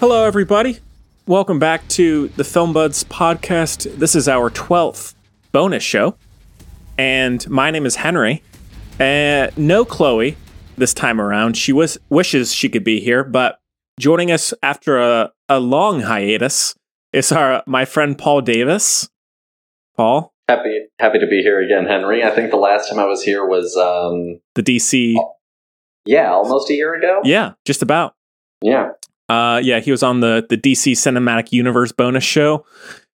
Hello, everybody. Welcome back to the Film Buds podcast. This is our 12th bonus show. And my name is Henry. Uh, no Chloe this time around. She was wishes she could be here, but joining us after a, a long hiatus is our my friend Paul Davis. Paul, Happy happy to be here again, Henry. I think the last time I was here was um the DC. yeah, almost a year ago. Yeah, just about. Yeah. Uh, yeah, he was on the the DC Cinematic Universe bonus show,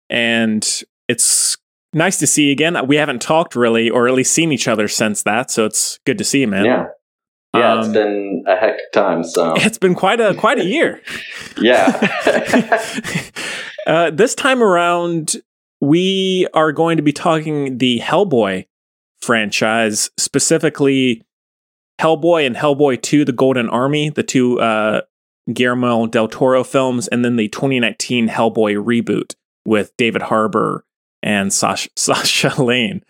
and it's nice to see you again. We haven't talked really, or at least seen each other since that, so it's good to see you, man. Yeah. Yeah, it's Um, been a hectic time, so It's been quite a quite a year. yeah. uh, this time around, we are going to be talking the Hellboy franchise, specifically Hellboy and Hellboy 2 The Golden Army, the two uh, Guillermo del Toro films, and then the 2019 Hellboy reboot with David Harbour and Sasha, Sasha Lane.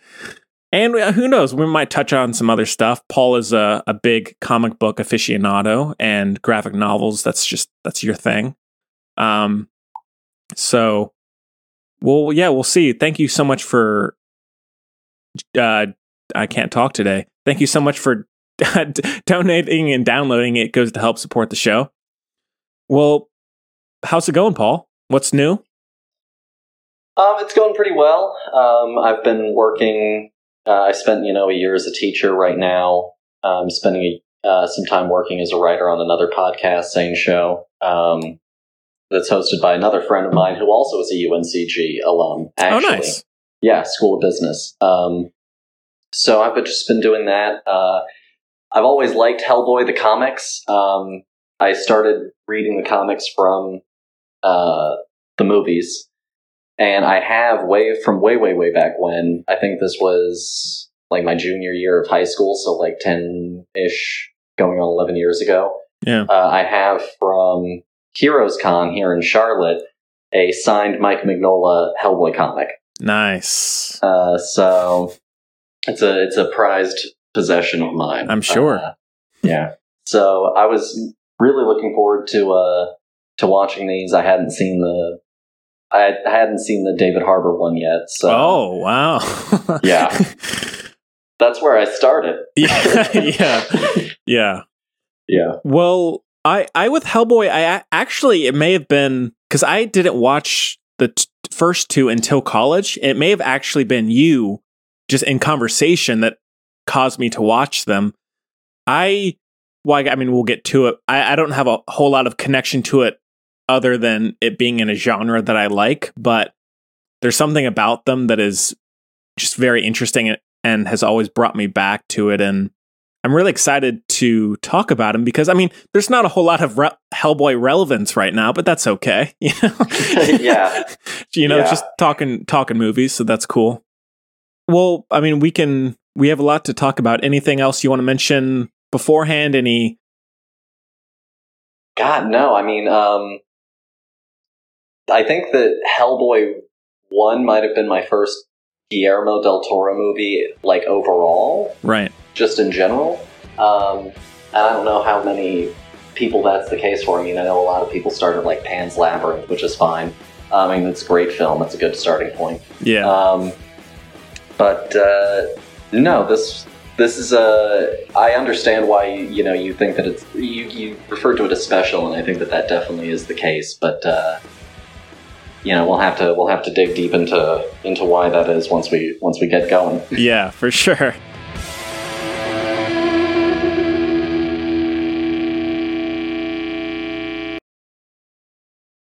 And uh, who knows, we might touch on some other stuff. Paul is a, a big comic book aficionado and graphic novels. That's just, that's your thing. Um, so, well, yeah, we'll see. Thank you so much for. Uh, I can't talk today. Thank you so much for donating and downloading. It goes to help support the show. Well, how's it going, Paul? What's new? um, it's going pretty well. Um, I've been working. Uh, I spent you know a year as a teacher. Right now, I'm spending uh, some time working as a writer on another podcast, same show. Um, that's hosted by another friend of mine who also is a UNCG alum. Actually. Oh, nice. yeah, School of Business. Um, so I've just been doing that. Uh, I've always liked Hellboy the comics. Um, I started reading the comics from uh, the movies, and I have way from way way way back when. I think this was like my junior year of high school, so like ten ish, going on eleven years ago. Yeah. Uh, I have from Heroes Con here in Charlotte a signed Mike Mignola Hellboy comic. Nice. Uh, so it's a it's a prized possession of mine. I'm sure. Uh, yeah. So I was really looking forward to uh to watching these. I hadn't seen the I hadn't seen the David Harbour one yet. So oh, wow. Yeah. that's where I started. yeah. Yeah. Yeah. Yeah. Well, I I with Hellboy, I actually it may have been because I didn't watch the t- first two until college. It may have actually been you, just in conversation, that caused me to watch them. I, well, I mean, we'll get to it. I, I don't have a whole lot of connection to it other than it being in a genre that I like, but there's something about them that is just very interesting and- has always brought me back to it. And I'm really excited to talk about him because I mean, there's not a whole lot of re- Hellboy relevance right now, but that's okay. You know, Yeah. you know, Yeah. just talking talking movies, so that's cool. Well, I mean, we can we have a lot to talk about. Anything else you want to mention beforehand? Any? God, no. I mean, um, I think that Hellboy one might have been my first Guillermo del Toro movie, like overall. Right. just in general. Um, and I don't know how many people that's the case for. I mean, I know a lot of people started like Pan's Labyrinth, which is fine. I mean, it's a great film. It's a good starting point. Yeah. Um, but uh, no, this this is a. I understand why you know you think that it's you you refer to it as special, and I think that that definitely is the case. But uh, you know, we'll have to we'll have to dig deep into into why that is once we once we get going. yeah, for sure.